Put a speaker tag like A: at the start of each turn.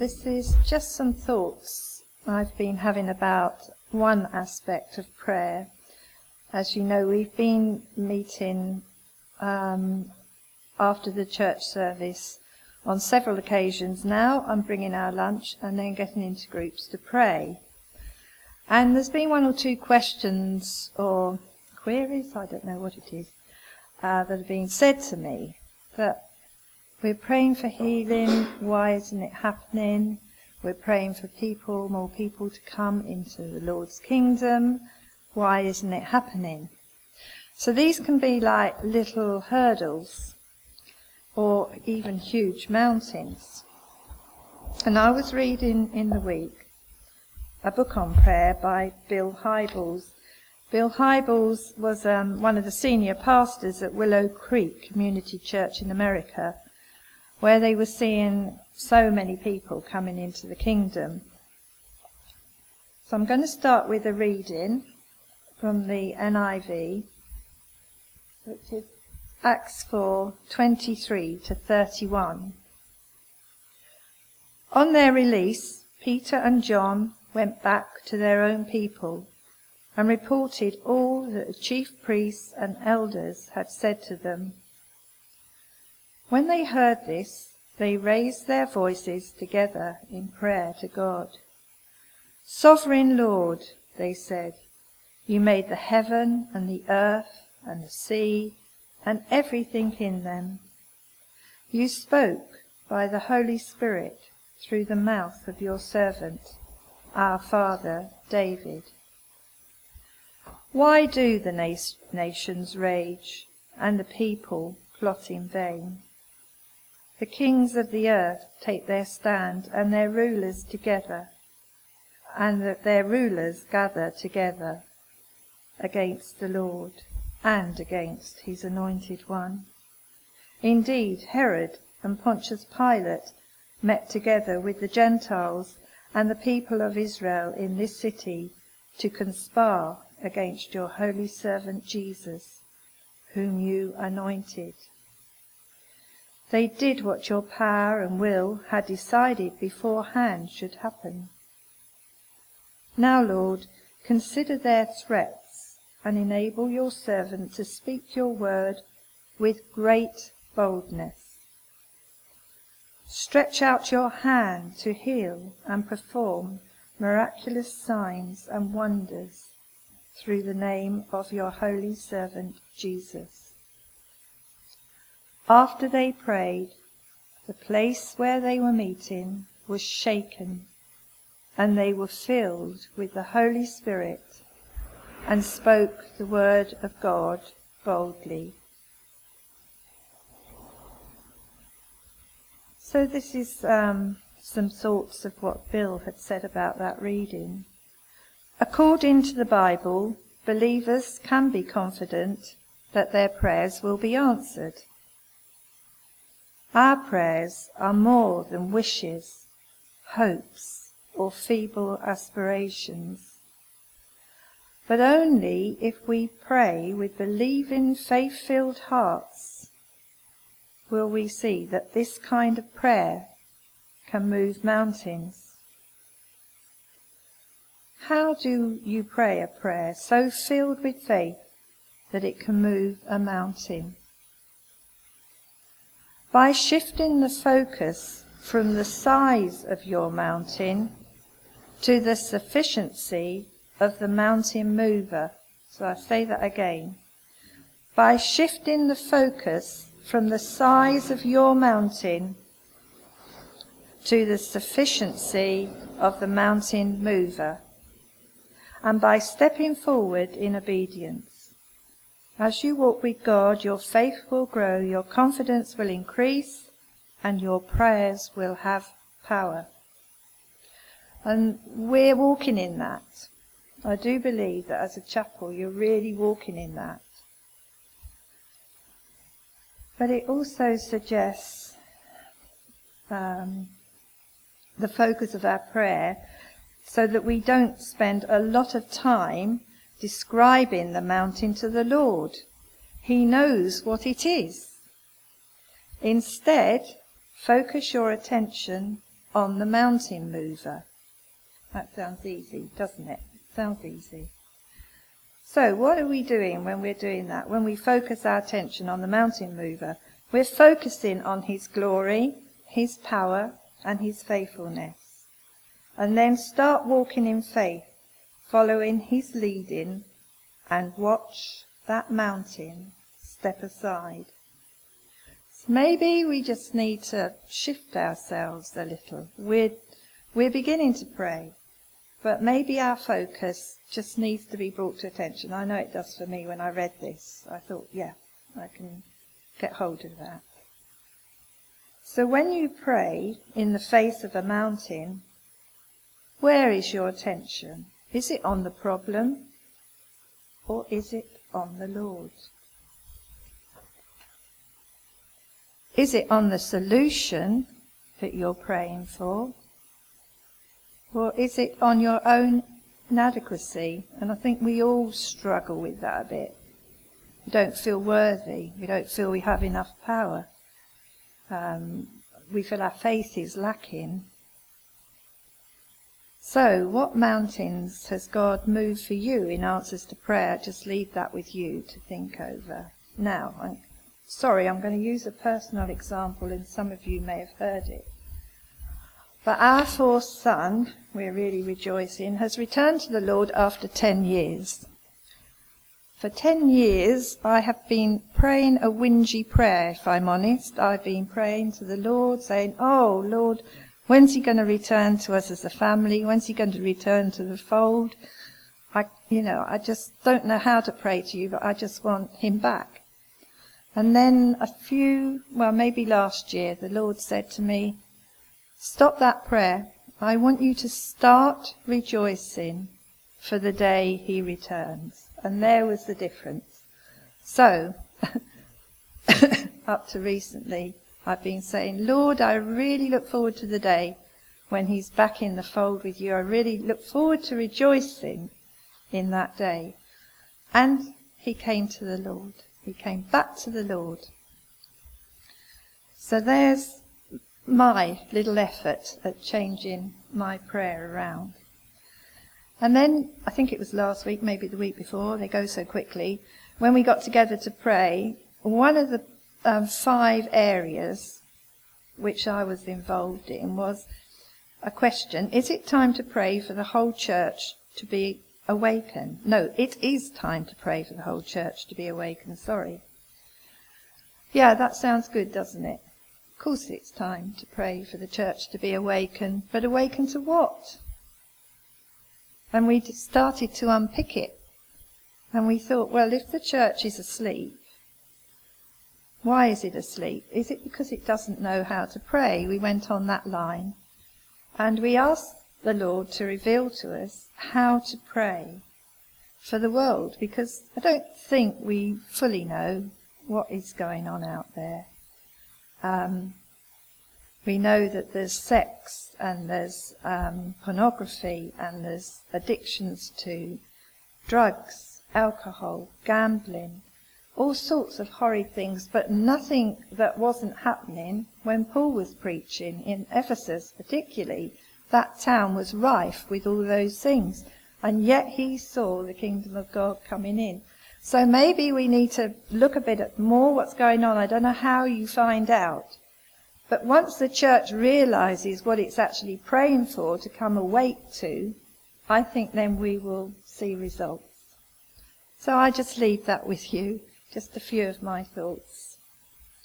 A: this is just some thoughts I've been having about one aspect of prayer. As you know, we've been meeting um, after the church service on several occasions now. I'm bringing our lunch and then getting into groups to pray. And there's been one or two questions or queries, I don't know what it is, uh, that have been said to me that we're praying for healing. Why isn't it happening? We're praying for people, more people to come into the Lord's kingdom. Why isn't it happening? So these can be like little hurdles or even huge mountains. And I was reading in the week a book on prayer by Bill Hybels. Bill Hybels was um, one of the senior pastors at Willow Creek Community Church in America where they were seeing so many people coming into the kingdom. So I'm going to start with a reading from the NIV, which is Acts 4 23 to 31. On their release, Peter and John went back to their own people and reported all that the chief priests and elders had said to them. When they heard this, they raised their voices together in prayer to God. Sovereign Lord, they said, you made the heaven and the earth and the sea and everything in them. You spoke by the Holy Spirit through the mouth of your servant, our father David. Why do the nations rage and the people plot in vain? The kings of the earth take their stand, and their rulers together, and that their rulers gather together against the Lord and against his anointed one. Indeed, Herod and Pontius Pilate met together with the Gentiles and the people of Israel in this city to conspire against your holy servant Jesus, whom you anointed. They did what your power and will had decided beforehand should happen. Now, Lord, consider their threats and enable your servant to speak your word with great boldness. Stretch out your hand to heal and perform miraculous signs and wonders through the name of your holy servant Jesus. After they prayed, the place where they were meeting was shaken, and they were filled with the Holy Spirit and spoke the word of God boldly. So, this is um, some thoughts of what Bill had said about that reading. According to the Bible, believers can be confident that their prayers will be answered. Our prayers are more than wishes, hopes, or feeble aspirations. But only if we pray with believing, faith filled hearts will we see that this kind of prayer can move mountains. How do you pray a prayer so filled with faith that it can move a mountain? By shifting the focus from the size of your mountain to the sufficiency of the mountain mover. So I say that again. By shifting the focus from the size of your mountain to the sufficiency of the mountain mover, and by stepping forward in obedience. As you walk with God, your faith will grow, your confidence will increase, and your prayers will have power. And we're walking in that. I do believe that as a chapel, you're really walking in that. But it also suggests um, the focus of our prayer so that we don't spend a lot of time describing the mountain to the Lord. He knows what it is. Instead, focus your attention on the mountain mover. That sounds easy, doesn't it? Sounds easy. So, what are we doing when we're doing that? When we focus our attention on the mountain mover, we're focusing on his glory, his power, and his faithfulness. And then start walking in faith, following his leading, and watch that mountain step aside. So maybe we just need to shift ourselves a little. We're, we're beginning to pray. But maybe our focus just needs to be brought to attention. I know it does for me when I read this. I thought, yeah, I can get hold of that. So when you pray in the face of a mountain, where is your attention? Is it on the problem or is it on the Lord? Is it on the solution that you're praying for or is it on your own inadequacy? And I think we all struggle with that a bit. We don't feel worthy. We don't feel we have enough power. Um, we feel our faith is lacking. So, what mountains has God moved for you in answers to prayer? Just leave that with you to think over. Now, I'm sorry, I'm going to use a personal example, and some of you may have heard it. But our fourth son, we're really rejoicing, has returned to the Lord after 10 years. For 10 years, I have been praying a whingy prayer, if I'm honest. I've been praying to the Lord, saying, Oh, Lord, when's he going to return to us as a family? When's he going to return to the fold? I, you know, I just don't know how to pray to you, but I just want him back. And then a few, well, maybe last year, the Lord said to me, Stop that prayer. I want you to start rejoicing for the day he returns. And there was the difference. So, up to recently, I've been saying, Lord, I really look forward to the day when he's back in the fold with you. I really look forward to rejoicing in that day. And he came to the Lord. He came back to the Lord. So there's my little effort at changing my prayer around. And then, I think it was last week, maybe the week before, they go so quickly, when we got together to pray, one of the um, five areas which I was involved in was a question Is it time to pray for the whole church to be awakened? No, it is time to pray for the whole church to be awakened, sorry. Yeah, that sounds good, doesn't it? Of course, it's time to pray for the church to be awakened, but awakened to what? And we started to unpick it. And we thought, well, if the church is asleep, why is it asleep? Is it because it doesn't know how to pray? We went on that line. And we asked the Lord to reveal to us how to pray for the world, because I don't think we fully know what is going on out there. Um, we know that there's sex and there's um, pornography and there's addictions to drugs, alcohol, gambling, all sorts of horrid things, but nothing that wasn't happening when Paul was preaching in Ephesus, particularly. That town was rife with all those things, and yet he saw the kingdom of God coming in. So maybe we need to look a bit at more what's going on. I don't know how you find out. But once the church realizes what it's actually praying for to come awake to, I think then we will see results. So I just leave that with you, just a few of my thoughts.